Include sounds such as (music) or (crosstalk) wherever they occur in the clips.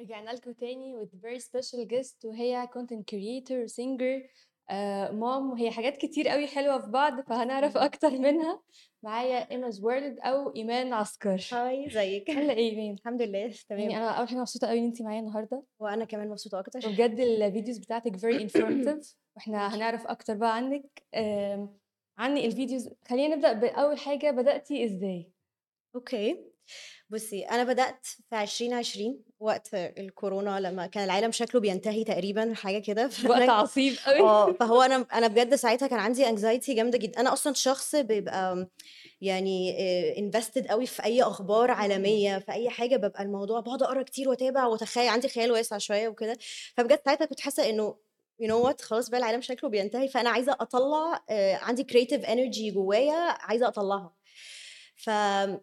رجعنا لكم تاني with very special guest وهي content creator singer آه mom وهي حاجات كتير قوي حلوة في بعض فهنعرف (laughs) أكتر منها. معايا إيما's وورلد أو إيمان عسكر. hi ازيك عاملة إيه إيمان؟ الحمد لله يعني تمام أنا أول حاجة مبسوطة قوي إن أنتي معايا النهاردة. وأنا كمان مبسوطة أكتر. وبجد ال videos بتاعتك very informative. (coughs) وإحنا هنعرف أكتر بقى عنك. عن ال videos. خلينا نبدأ بأول حاجة بدأتي إزاي؟ okay. بصي أنا بدأت في 2020 وقت الكورونا لما كان العالم شكله بينتهي تقريبا حاجة كده. (laughs) وقت عصيب قوي آه فهو أنا أنا بجد ساعتها كان عندي anxiety جامدة جدا. أنا أصلا شخص بيبقى يعني invested قوي في أي أخبار عالمية في أي حاجة ببقى الموضوع بقعد أقرأ كتير وأتابع وأتخيل عندي خيال واسع شوية وكده. فبجد ساعتها كنت حاسة إنه you know what خلاص بقى العالم شكله بينتهي فأنا عايزة أطلع آه، عندي creative energy جوايا عايزة أطلعها. ف...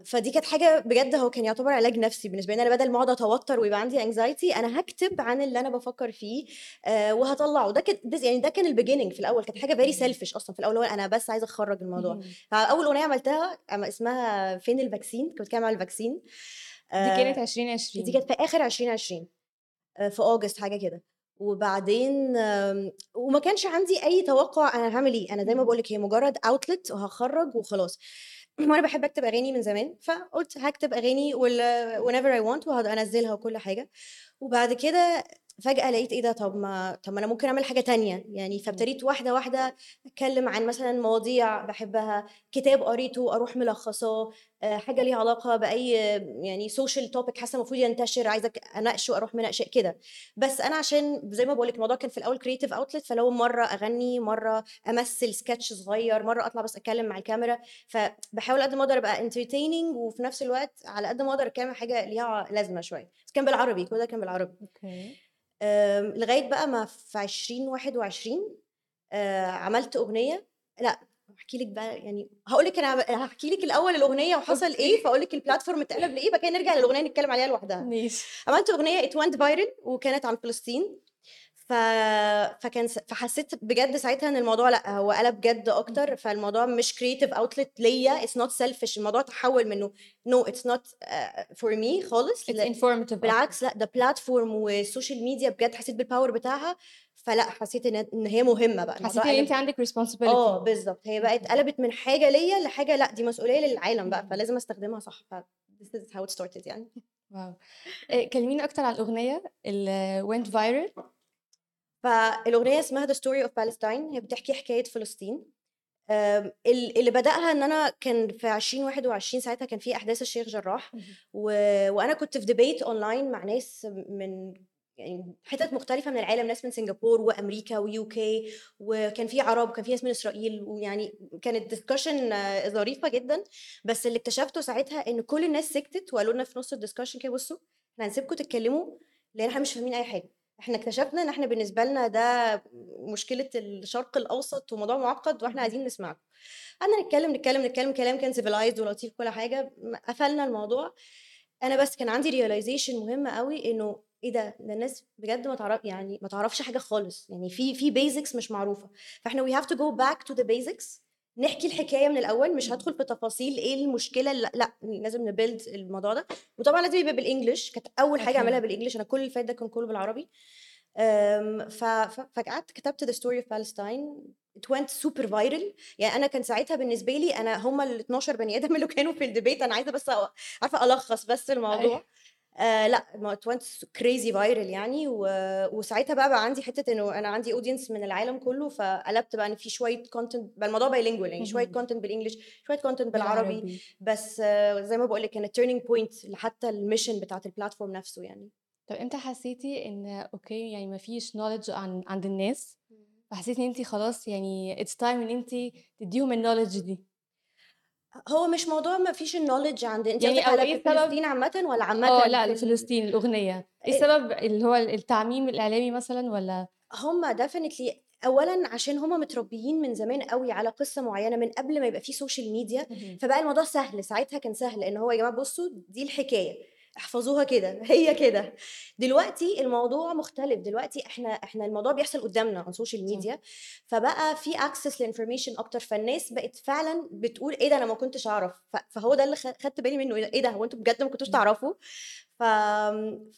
فدي كانت حاجة بجد هو كان يعتبر علاج نفسي بالنسبة لي. أنا بدل ما أقعد أتوتر ويبقى عندي anxiety أنا هكتب عن اللي أنا بفكر فيه آه وهطلعه. ده كان يعني ده كان ال beginning في الأول. كانت حاجة very selfish أصلا في الأول هو أنا بس عايزة أخرج الموضوع. فأول أغنية عملتها اسمها فين ال vaccine كنت بتكلم على ال vaccine دي آه، كانت 2020 دي كانت في آخر 2020 آه، في August حاجة كده. وبعدين وما كانش عندي أي توقع أنا هعمل إيه. أنا زي ما بقول لك هي مجرد outlet وهخرج وخلاص. وأنا بحب اكتب أغاني من زمان فقلت هكتب أغاني whenever I want وهنزلها وكل حاجة. وبعد كده فجأة لقيت إيه ده؟ طب ما طب ما أنا ممكن أعمل حاجة تانية. يعني فابتديت واحدة واحدة أتكلم عن مثلا مواضيع بحبها كتاب قريته أروح ملخصاه آه، حاجة ليها علاقة بأي يعني social topic حاسة المفروض ينتشر عايزة أناقشه أروح مناقشاه كده. بس أنا عشان زي ما بقولك الموضوع كان في الأول creative outlet فلو مرة أغني مرة أمثل سكتش صغير مرة أطلع بس أتكلم مع الكاميرا. فبحاول قد ما أقدر أبقى entertaining وفي نفس الوقت على قد ما أقدر اتكلم حاجة ليها لازمة شوية. بس كان بالعربي كل ده كان بالعربي. okay. أم، لغاية بقى ما في 2021 آه، عملت أغنية. لا احكي لك بقى يعني هقول لك أنا هحكي لك الأول الأغنية وحصل إيه فأقول لك ال platform اتقلب لإيه بعد كده نرجع للأغنية نتكلم عليها لوحدها. ماشي. عملت أغنية it went viral وكانت عن فلسطين. ف... فكان. فحسيت بجد ساعتها إن الموضوع لأ هو قلب جد أكتر. فالموضوع مش creative outlet ليا. it's not selfish الموضوع تحول منه. no it's not for me خالص. بالعكس لأ ده platform وال social media بجد حسيت بال power بتاعها. فلأ حسيت ان إن هي مهمة بقى. حسيتي إن انت عندك responsibility. آه بالظبط. هي بقت قلبت من حاجة ليا لحاجة لأ دي مسؤولية للعالم بقى. فلازم أستخدمها صح. ف this is how it started يعني. wow. إيه، كلميني أكتر عن الأغنية اللي went viral. فالأغنية اسمها The Story of Palestine هي بتحكي حكاية فلسطين. اللي بدأها إن أنا كان في 2021 ساعتها كان في أحداث الشيخ جراح. و... وأنا كنت في debate online مع ناس من يعني حتت مختلفة من العالم ناس من سنغافور وأمريكا و UK وكان في عرب وكان في ناس من إسرائيل ويعني كانت discussion ظريفة جدا. بس اللي اكتشفته ساعتها إن كل الناس سكتت وقالوا لنا في نص ال discussion كده بصوا إحنا هنسيبكم تتكلموا لأن إحنا مش فاهمين أي حاجة. إحنا اكتشفنا إن إحنا بالنسبة لنا ده مشكلة الشرق الأوسط وموضوع معقد وإحنا عايزين نسمعكم قعدنا نتكلم نتكلم نتكلم كلام كان civilized ولطيف كل حاجة قفلنا الموضوع. أنا بس كان عندي realization مهمه قوي إنه إيه ده؟ ده الناس بجد ما تعرف يعني ما تعرفش حاجة خالص. يعني في في basics مش معروفة. فإحنا we have to go back to the basics نحكي الحكاية من الأول مش هدخل في تفاصيل إيه المشكلة لا, لا لازم ن build الموضوع ده. وطبعا لازم يبقى بال English كانت أول حاجة. أعملها بال English أنا كل اللي فات ده كان كله بالعربي. فقعدت كتبت The Story of Palestine. It went super viral. يعني أنا كان ساعتها بالنسبة لي أنا هم ال 12 بني آدم اللي كانوا في ال debate أنا عايزة بس عارفة ألخص بس الموضوع. أيوة. آه لأ ما it went crazy viral يعني و... وساعتها بقى بقى عندي حتة إنه أنا عندي audience من العالم كله فقلبت بقى إن في شوية content بقى الموضوع bilingual يعني شوية. content بال English شوية content بالعربي بالعربي. بس آه زي ما بقول لك كانت turning point لحتى ال mission بتاعت ال platform نفسه يعني طب إمتى حسيتي إن okay يعني ما فيش knowledge عن عند الناس فحسيتي إن انت خلاص يعني it's time إن انت تديهم ال knowledge دي هو مش موضوع ما فيش ال knowledge عند انت يعني على إيه؟ فلسطين عامة ولا عامة آه لا فلسطين الأغنية. إيه إيه- السبب؟ اللي هو التعميم الإعلامي مثلا ولا؟ هم definitely اولا عشان هم متربيين من زمان قوي على قصة معينة من قبل ما يبقى في social media فبقى الموضوع سهل. ساعتها كان سهل إن هو يا جماعة بصوا دي الحكاية. احفظوها كده هي كده. دلوقتي الموضوع مختلف. دلوقتي إحنا إحنا الموضوع بيحصل قدامنا على ال social media فبقى في access ل information أكتر. فالناس بقت فعلا بتقول إيه ده أنا ما كنتش أعرف. فهو ده اللي خدت بالي منه. إيه ده إيه هو أنتوا بجد ما كنتوش تعرفوا؟ ف...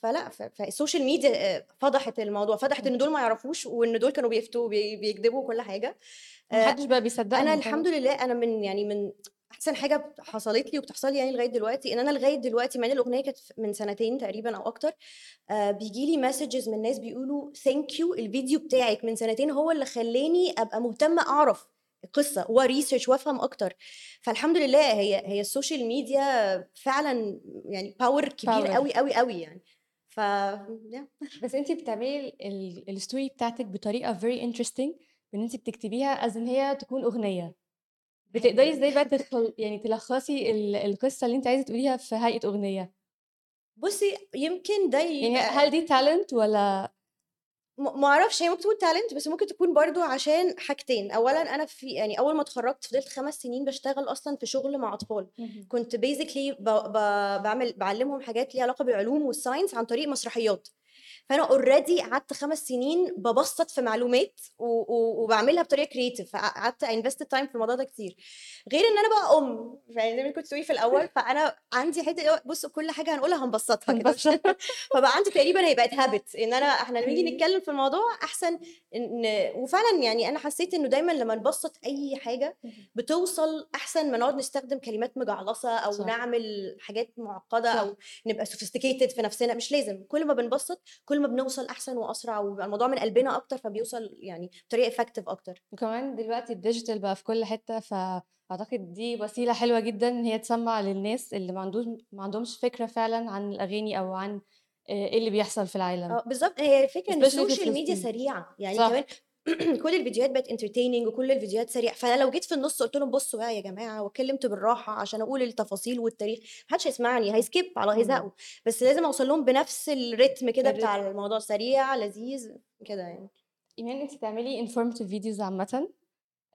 فلا. فال social media آه، فضحت الموضوع. فضحت إن دول ما يعرفوش وإن دول كانوا بيفتوا بيكذبوا وكل حاجة. آه، محدش بقى بيصدقهم أنا خلاص. الحمد لله أنا من يعني من أحسن حاجة حصلت لي وبتحصل لي يعني لغاية دلوقتي إن أنا لغاية دلوقتي مع إن الأغنية كانت من سنتين تقريبا أو أكتر آه بيجي لي messages من ناس بيقولوا thank you الفيديو بتاعك من سنتين هو اللي خلاني أبقى مهتمة أعرف القصة و research وأفهم أكتر فالحمد لله هي هي ال social media فعلا يعني power كبير Power. قوي قوي قوي يعني ف. بس انت بتعملي ال- ال story بتاعتك بطريقة very interesting بإن انت بتكتبيها as إن هي تكون أغنية بتقدري إزاي بقى تخل... يعني تلخصي ال- القصة اللي انت عايزة تقوليها في هيئة أغنية؟ بصي يمكن ده يعني يبقى- هل دي talent ولا؟ م- ما أعرفش هي ممكن تكون talent بس ممكن تكون برضو عشان حاجتين. اولا أنا في يعني أول ما اتخرجت فضلت خمس سنين بشتغل أصلا في شغل مع أطفال. كنت basically ب... ب... بعمل بعلمهم حاجات ليها علاقة بالعلوم وال science عن طريق مسرحيات. فأنا already قعدت خمس سنين ببسط في معلومات. وبعملها بطريقة creative فقعدت invest time في الموضوع ده كتير غير إن أنا بقى أم يعني زي ما كنت في الأول فأنا عندي حتة بصوا كل حاجة هنقولها هنبسطها كده. (laughs) فبقى عندي تقريبا هي بقت habit إن أنا إحنا لما نيجي نتكلم في الموضوع أحسن ان وفعلا يعني أنا حسيت إنه دايما لما نبسط أي حاجة بتوصل أحسن ما نقعد نستخدم كلمات مجعلصة أو صح. صح. نعمل حاجات معقدة صح. أو نبقى sophisticated في نفسنا مش لازم كل ما بنبسط كل ما بنوصل أحسن وأسرع ويبقى الموضوع من قلبنا أكتر فبيوصل يعني بطريقة effective أكتر وكمان دلوقتي ال digital بقى في كل حتة فأعتقد دي وسيلة حلوة جدا إن هي تسمع للناس اللي ما عندهم ما عندهمش فكرة فعلا عن الأغاني أو عن آه، إيه اللي بيحصل في العالم آه بالظبط هي الفكرة إن ال social media. سريعة يعني صح. كمان (clears throat) كل الفيديوهات بقت entertaining وكل الفيديوهات سريعة. فأنا لو جيت في النص قلت لهم بصوا بقى يا جماعة واتكلمت بالراحة عشان أقول التفاصيل والتاريخ محدش هيسمعني هي skip على. هيزهقوا. بس لازم أوصل لهم بنفس ال rhythm كده. بتاع الموضوع سريع لذيذ كده يعني. إيمان أنت بتعملي informative videos عامة.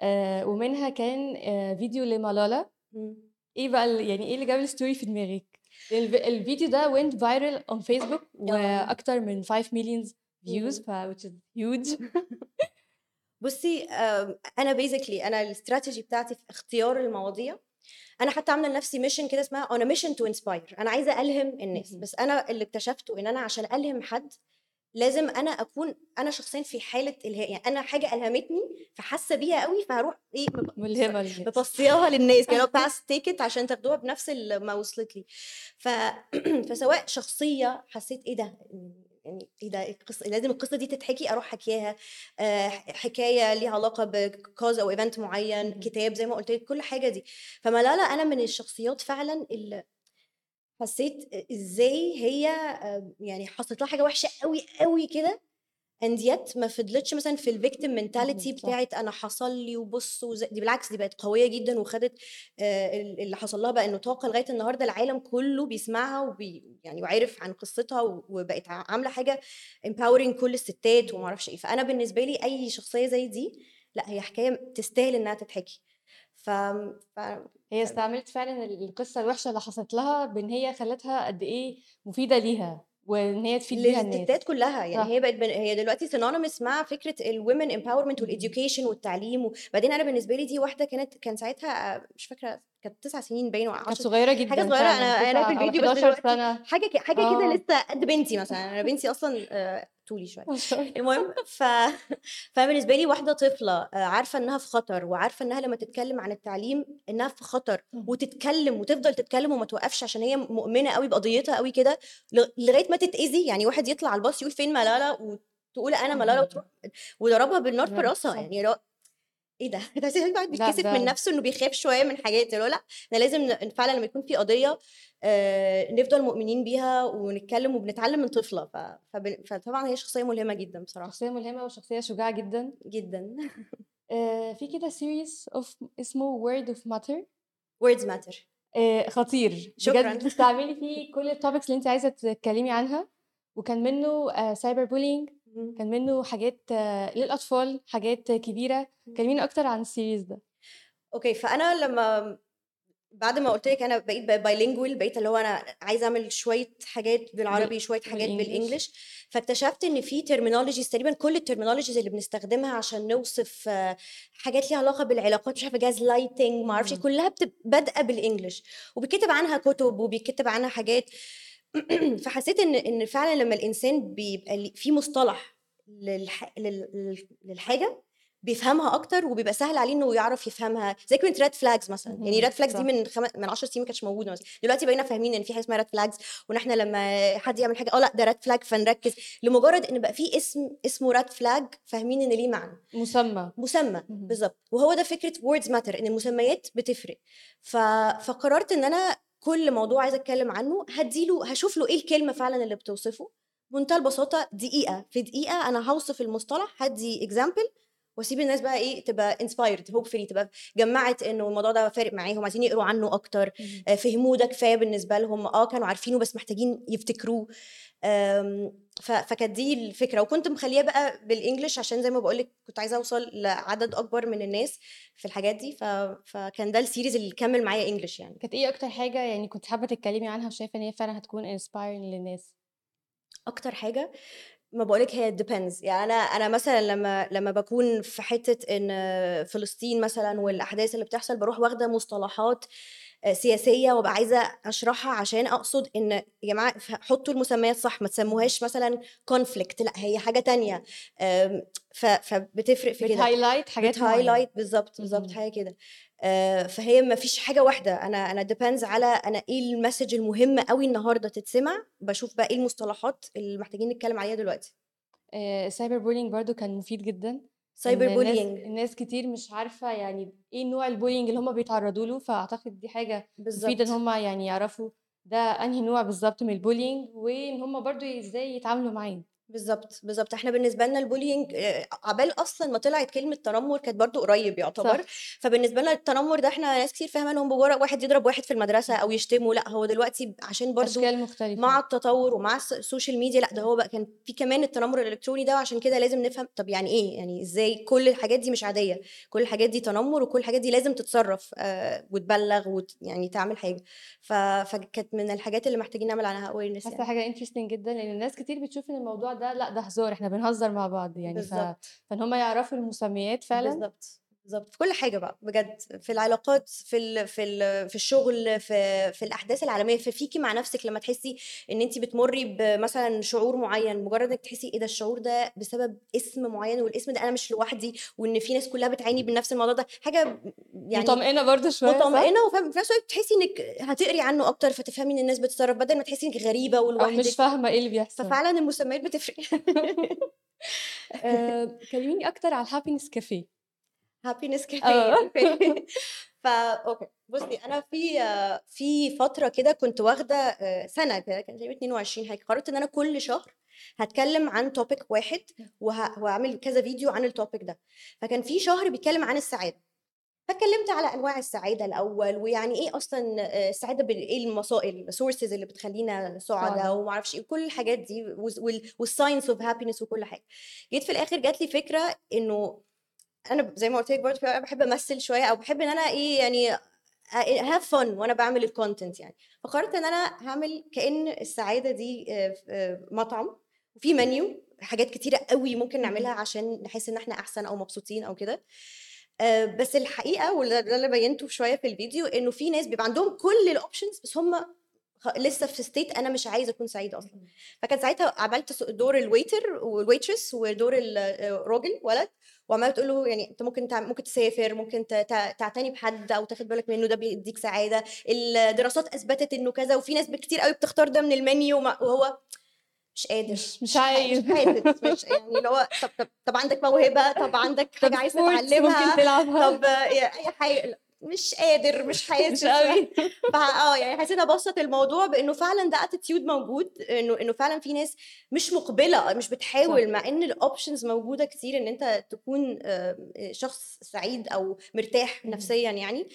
آه، ومنها كان آه، فيديو لمالالا مم. إيه بقى يعني إيه اللي جاب ال story في دماغك؟ الف- الفيديو ده went viral on Facebook وأكتر من 5 million views ف which is huge. (laughs) بصي آم، أنا basically أنا الاستراتيجي بتاعتي في اختيار المواضيع. أنا حتى عاملة لنفسي mission كده اسمها on a mission to inspire. أنا عايزة ألهم الناس. بس أنا اللي اكتشفته إن أنا عشان ألهم حد لازم أنا أكون أنا شخصيا في حالة إلهام يعني أنا حاجة ألهمتني فحاسة بيها قوي فهروح إيه ملهمة للناس. بباصيها للناس كده (laughs) باس تيكت عشان تاخدوها بنفس ما وصلت لي. ف... (clears throat) فسواء شخصية حسيت إيه ده؟ يعني إيه ده؟ القصة لازم القصة دي تتحكي؟ أروح حكيها آه، حكاية ليها علاقة ب cause أو event معين. كتاب زي ما قلت لك كل حاجة دي. فملالا أنا من الشخصيات فعلا اللي حسيت إزاي هي آه، يعني حصلت لها حاجة وحشة قوي قوي كده and yet ما فضلتش مثلا في ال victim mentality. بتاعت أنا حصل لي وبص دي بالعكس دي بقت قوية جدا وخدت آه، ال- اللي حصل لها بقى إنه طاقة لغاية النهارده العالم كله بيسمعها وبي يعني وعارف عن قصتها وبقت عاملة حاجة empowering كل الستات وما أعرفش إيه. فأنا بالنسبة لي أي شخصية زي دي لا هي حكاية تستاهل إنها تتحكي. ف, ف... هي استعملت فعلا ال- القصة الوحشة اللي حصلت لها بإن هي خلتها قد إيه مفيدة ليها. وإن هي تفيد بيها الناس كلها يعني صح. هي بقت بن... هي دلوقتي synonymous مع فكرة ال women empowerment. وال education والتعليم وبعدين أنا بالنسبة لي دي واحدة كانت كان ساعتها آه، مش فاكرة كانت تسع سنين باين ولا كانت 10 صغيرة جدا حاجة صغيرة أنا أنا في الفيديو بس 11 دلوقتي. سنة. حاجة حاجة كده آه. لسه قد بنتي مثلا. أنا بنتي أصلا آه، طولي شوية. (laughs) المهم ف (laughs) فبالنسبة لي واحدة طفلة آه، عارفة إنها في خطر وعارفة إنها لما تتكلم عن التعليم إنها في خطر. وتتكلم وتفضل تتكلم وما توقفش عشان هي مؤمنة قوي بقضيتها قوي كده لغاية ما تتأذي. يعني واحد يطلع على الباص يقول فين ملالا وتقول أنا ملالا وتروح وضربها بالنار في راسها. يعني إيه ده؟ (laughs) الواحد لا، بيتكسف ده- من نفسه إنه بيخاف شوية من حاجات اللي هو لأ إحنا لازم فعلا لما يكون في قضية آه، نفضل مؤمنين بيها ونتكلم وبنتعلم من طفلة ف... فب... فطبعا هي شخصية ملهمة جدا بصراحة. شخصية ملهمة وشخصية شجاعة جدا. جدا. (laughs) آه، في كده series of اسمه of matter. Words matter. آه، خطير. شكراً. بجد بتستعملي فيه (laughs) كل ال topics اللي انت عايزة تتكلمي عنها. وكان منه cyber bullying كان منه حاجات للأطفال حاجات كبيرة. كلمينا أكتر عن ال series ده؟ okay فأنا لما بعد ما قلت لك أنا بقيت bilingual بقيت اللي هو أنا عايزة أعمل شوية حاجات بالعربي شوية حاجات. بال English فاكتشفت إن في terminologies تقريبا كل ال terminologies اللي بنستخدمها عشان نوصف آه، حاجات ليها علاقة بالعلاقات مش عارفة gaslighting ما أعرفش إيه،. كلها بادئة بال English وبيتكتب عنها كتب وبيتكتب عنها حاجات (clears throat) فحسيت إن إن فعلا لما الإنسان بيبقى في مصطلح للح... لل... لل- للحاجة بيفهمها أكتر وبيبقى سهل عليه إنه يعرف يفهمها زي كلمة red flags مثلا. يعني مهم. red flags دي. من خم... من 10 سنين ما كانتش موجودة مثلا. دلوقتي بقينا فاهمين إن في حاجة اسمها red flags وإن إحنا لما حد يعمل حاجة آه لأ ده red flag فنركز. لمجرد إن بقى في اسم اسمه red flag فاهمين إن ليه معنى. مسمى. مسمى. بالظبط وهو ده فكرة words matter إن المسميات بتفرق. ف... فقررت إن أنا كل موضوع عايزة أتكلم عنه هديله هشوف له إيه الكلمة فعلا اللي بتوصفه بمنتهى البساطة دقيقة في دقيقة أنا هوصف المصطلح هدي example وأسيب الناس بقى إيه تبقى inspired hopefully تبقى جمعت إنه الموضوع ده فارق معاهم عايزين يقروا عنه أكتر. آه، فهموه ده كفاية بالنسبة لهم آه كانوا عارفينه بس محتاجين يفتكروه فكانت دي الفكرة. وكنت مخليها بقى بال English عشان زي ما بقول لك كنت عايزة أوصل لعدد أكبر من الناس في الحاجات دي. ف... فكان ده ال series اللي كمل معايا English يعني. كانت إيه أكتر حاجة يعني كنت حابة تتكلمي عنها وشايفة إن هي فعلا هتكون inspiring للناس؟ أكتر حاجة؟ ما بقولك هي depends. يعني أنا أنا مثلا لما لما بكون في حتة إن فلسطين مثلا والأحداث اللي بتحصل بروح واخدة مصطلحات آه، سياسية وأبقى عايزة أشرحها عشان أقصد إن يا جماعة حطوا المسميات صح ما تسموهاش مثلا conflict لأ هي حاجة تانية. فبتفرق في كده. بت highlight حاجات بت highlight بالظبط بالظبط. حاجة كده. آه، فهي ما فيش حاجة واحدة. أنا أنا depends على أنا إيه ال message المهمه قوي النهارده تتسمع. بشوف بقى إيه المصطلحات اللي محتاجين نتكلم عليها دلوقتي. آه، ال cyber bullying برضو كان مفيد جدا. cyber bullying الناس كتير مش عارفة يعني إيه نوع ال bullying اللي هم بيتعرضوا له فأعتقد دي حاجة مفيدة إن هم يعني يعرفوا ده أنهي نوع بالظبط من ال bullying وإن هم برضو إزاي يتعاملوا معاه. بالظبط بالظبط إحنا بالنسبة لنا ال bullying آه، عبال أصلا ما طلعت كلمة تنمر كانت برضو قريب يعتبر. صح. فبالنسبة لنا التنمر ده إحنا ناس كتير فاهمة إن هو مجرد واحد يضرب واحد في المدرسة أو يشتمه لأ هو دلوقتي عشان برضو أشكال مختلفة. مع التطور ومع الس- ال social media لأ ده هو بقى كان في كمان التنمر الإلكتروني ده وعشان كده لازم نفهم طب يعني إيه؟ يعني إزاي كل الحاجات دي مش عادية؟ كل الحاجات دي تنمر وكل الحاجات دي لازم تتصرف آه وتبلغ وت يعني تعمل حاجة. ف... فكانت من الحاجات اللي محتاجين نعمل عنها awareness يعني. حاجة interesting جدا لأن الناس كتير بتشوف إن الموضوع ده لأ ده هزار إحنا بنهزر مع بعض يعني ف... بالظبط فإن هم يعرفوا المسميات فعلا بالظبط بالظبط في كل حاجة بقى بجد في العلاقات في ال في ال في الشغل في في الأحداث العالمية في فيكي مع نفسك لما تحسي إن انت بتمري بمثلا شعور معين مجرد إنك تحسي إيه ده الشعور ده بسبب اسم معين والاسم ده أنا مش لوحدي وإن في ناس كلها بتعاني بنفس الموضوع ده حاجة يعني مطمئنة برضو شوية مطمئنة وفي نفس الوقت تحسي إنك هتقري عنه أكتر فتفهمي إن الناس بتتصرف بدل ما تحسي إنك غريبة أو مش ولوحدك. فاهمة إيه اللي بيحصل. ففعلا المسميات بتفرق. (laughs) آه، كلميني أكتر على ال Happiness Cafe Happiness Cafe فا okay. بصي أنا في آه، في فترة كده كنت واخدة آه، سنة كده كان تقريبا 22 حاجة. قررت إن أنا كل شهر هتكلم عن topic واحد وه- وهعمل كذا فيديو عن ال topic ده. فكان في شهر بيتكلم عن السعادة. فاتكلمت على أنواع السعادة الأول ويعني إيه أصلا آه، السعادة بال- إيه المصادر ال sources اللي بتخلينا سعداء سعداء وما أعرفش إيه كل الحاجات دي وال science of happiness وكل حاجة. جيت في الآخر جات لي فكرة إنه أنا زي ما قلت لك برضه بحب أمثل شوية أو بحب إن أنا إيه يعني have fun وأنا بعمل ال content يعني. فقررت إن أنا هعمل كأن السعادة دي آه، آه، مطعم. وفي منيو حاجات كتيرة قوي ممكن نعملها عشان نحس إن إحنا أحسن أو مبسوطين أو كده. آه، بس الحقيقة وده ده اللي بينته شوية في الفيديو إنه في ناس بيبقى عندهم كل ال options بس هم لسه في state أنا مش عايزة أكون سعيدة أصلا. فكان ساعتها عملت دور ال waiter وال waitress ودور الراجل ولد وعمالة تقول له يعني أنت ممكن تعم... ممكن تسافر ممكن تعتني بحد أو تاخد بالك منه ده بيديك سعادة. الدراسات أثبتت إنه كذا وفي ناس كتير قوي بتختار ده من المنيو وهو مش قادر. مش مش عايز. مش حاسس مش يعني اللي هو طب طب طب عندك موهبة طب عندك حاجة عايز sports ممكن تتعلمها؟ تلعبها. طب آه، أي حاجة. مش قادر مش (laughs) حاسس. قوي. (laughs) آه يعني حسيت ابسط الموضوع بإنه فعلا ده attitude موجود إنه إنه فعلا في ناس مش مقبلة مش صح. بتحاول مع إن ال options موجودة كتير إن أنت تكون آه، شخص سعيد أو مرتاح مم. نفسيا يعني.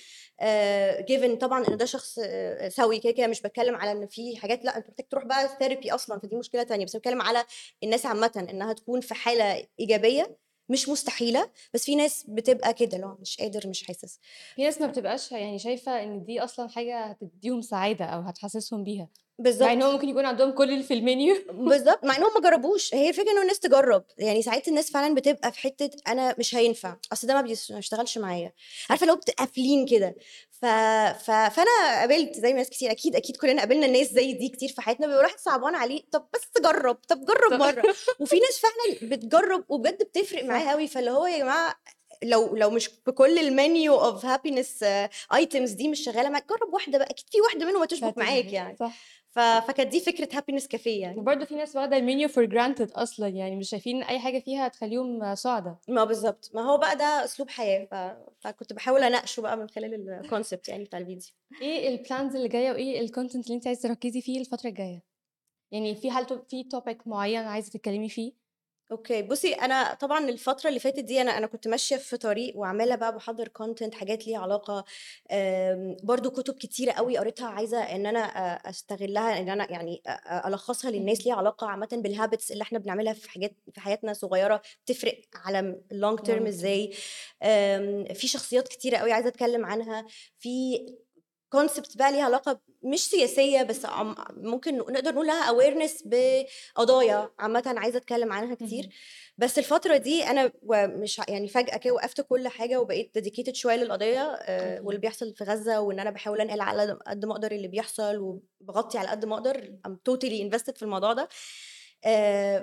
given طبعا إن ده شخص آه، سوي كده كده مش بتكلم على إن في حاجات لأ أنت محتاج تروح بقى therapy أصلا فدي مشكلة تانية. بس بتكلم على الناس عامه إنها تكون في حالة إيجابية مش مستحيلة بس في ناس بتبقى كده هو مش قادر مش حاسس. في ناس ما بتبقاش يعني شايفة إن دي أصلًا حاجة هتدّيهم سعادة أو هتحسسهم بيها، مع إن هو بالظبط ممكن يكون عندهم كل اللي في المنيو. (laughs) بالظبط. مع انهم ما جربوش. هي الفكرة ان الناس تجرب. يعني ساعات الناس فعلا بتبقى في حتة أنا مش هينفع. أصل ده ما بيشتغلش معايا. عارفة لو قافلين كده. ف... ف... فأنا قابلت زي ما ناس كتير. أكيد أكيد كلنا قابلنا ناس زي دي كتير في حياتنا. بيبقى واحد صعبان عليه. طب بس جرب. طب جرب. مرة. وفي ناس فعلا بتجرب وبجد بتفرق معاها. قوي فاللي هو يا جماعة لو لو مش بكل ال menu of happiness items دي مش شغالة معاك جرب واحدة بقى. أكيد في واحدة منهم هتشبك معاك. يعني. صح. ف... فكانت دي فكرة Happiness Cafe يعني وبرضه في ناس واخدة ال menu for granted أصلًا يعني مش شايفين إن أي حاجة فيها هتخلّيهم سُعدا. ما بالظبط ما هو بقى ده أسلوب حياة ف... فكنت بحاول أناقشه بقى من خلال ال concept يعني بتاع الفيديو إيه ال plans اللي جاية وإيه ال content اللي أنتِ عايزة تركّزي فيه الفترة الجاية؟ يعني في هل في topic معيّن عايزة تتكلمي فيه؟ okay بصي أنا طبعا الفترة اللي فاتت دي أنا أنا كنت ماشية في طريق وعماله بقى بحضر content حاجات ليها علاقة آم، برضو كتب كتيرة قوي قريتها عايزة إن أنا آه، أستغلها إن أنا يعني آه، آه، ألخصها للناس ليها علاقة عامه بال habits اللي إحنا بنعملها في حاجات في حياتنا صغيرة بتفرق على ال long term. إزاي آم، في شخصيات كتيرة قوي عايزة أتكلم عنها في concept بقى ليها علاقة مش سياسية بس ممكن نقدر نقول لها awareness بقضايا عامه عايزة أتكلم عنها كتير. بس الفترة دي أنا ومش ع- يعني فجأة كده وقفت كل حاجة وبقيت dedicated شوية للقضية آه،. واللي بيحصل في غزة وإن أنا بحاول أنقل على قد ما أقدر اللي بيحصل وبغطي على قد ما أقدر I'm totally invested في الموضوع ده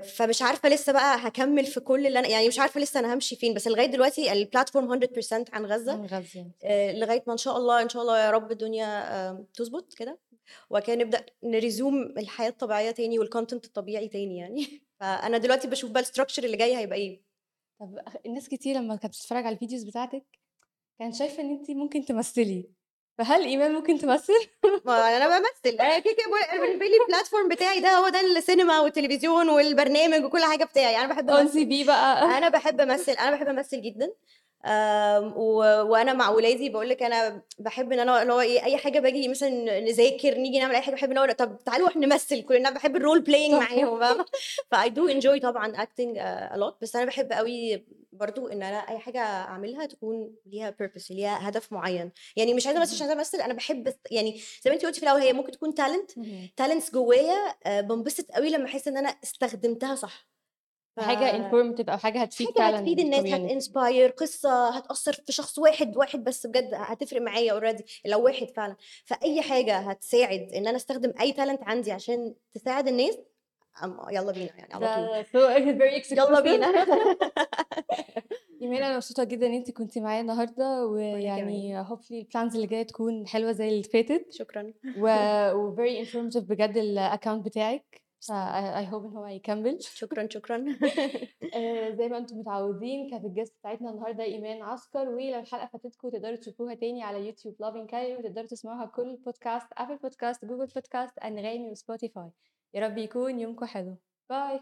فمش عارفة لسه بقى هكمل في كل اللي أنا يعني مش عارفة لسه أنا همشي فين بس لغاية دلوقتي ال platform 100% عن غزة. عن غزة. آه، لغاية ما إن شاء الله إن شاء الله يا رب الدنيا آه، تظبط كده. وكان نبدأ ن resume الحياة الطبيعية تاني وال content الطبيعي تاني يعني. (laughs) فأنا دلوقتي بشوف بقى ال structure اللي جاي هيبقى إيه. طب الناس كتير لمّا كانت بتتفرّج على الفيديوز بتاعتِك كانت شايفة إن أنتِ ممكن تمثّلي، فهل إيمان ممكن تمثّل؟ (laughs) ما أنا بمثل. أنا كده كده بالنسبة لي ال platform بتاعي ده هو ده السينما والتلفزيون والبرنامج وكل حاجة بتاعي. أنا بحب on أمثل. TV بقى. أنا بحب أمثل. أنا بحب أمثل جدا. وأنا مع ولادي بقول لك أنا بحب إن أنا اللي هو إيه أي حاجة باجي مثلا نذاكر نيجي نعمل أي حاجة بحب إن هو طب تعالوا إحنا نمثل كلنا. بحب ال role playing. معاهم ف I do enjoy طبعا acting a lot بس أنا بحب قوي برضو إن أنا أي حاجة أعملها تكون ليها purpose ليها هدف معين يعني مش عايزة بس عشان امثل أنا بحب يعني زي ما انت قلتي في الأول هي ممكن تكون talent. talents جوايا آه، بنبسط قوي لما أحس إن أنا استخدمتها صح ف... حاجة informative أو حاجة هتفيد حاجة هتفيد الناس. هت inspire قصة هتأثر في شخص واحد واحد بس بجد هتفرق معايا already لو واحد فعلا فأي حاجة هتساعد إن أنا أستخدم أي talent عندي عشان تساعد الناس يلا بينا يعني على طول. (laughs) very يلا. بينا. (laughs) إيمان أنا مبسوطة جدًا إن أنتِ كنتِ معايا النهارده، ويعني hopefully الplans اللي جاية تكون حلوة زي اللي فاتت، شكرا. و وvery informative بجد الaccount بتاعِك، I hope إن هو هيكمّل. شكرا شكرا. (laughs) آآ زي ما أنتم متعودين كانت الguest بتاعتنا النهارده إيمان عسكر، ولو الحلقة فاتتكم تقدروا تشوفوها تاني على يوتيوب loving Cairo وتقدروا تسمعوها كل بودكاست Apple podcast، Google podcast، أنغامي وSpotify. يا رب يكون يومكم حلو. باي.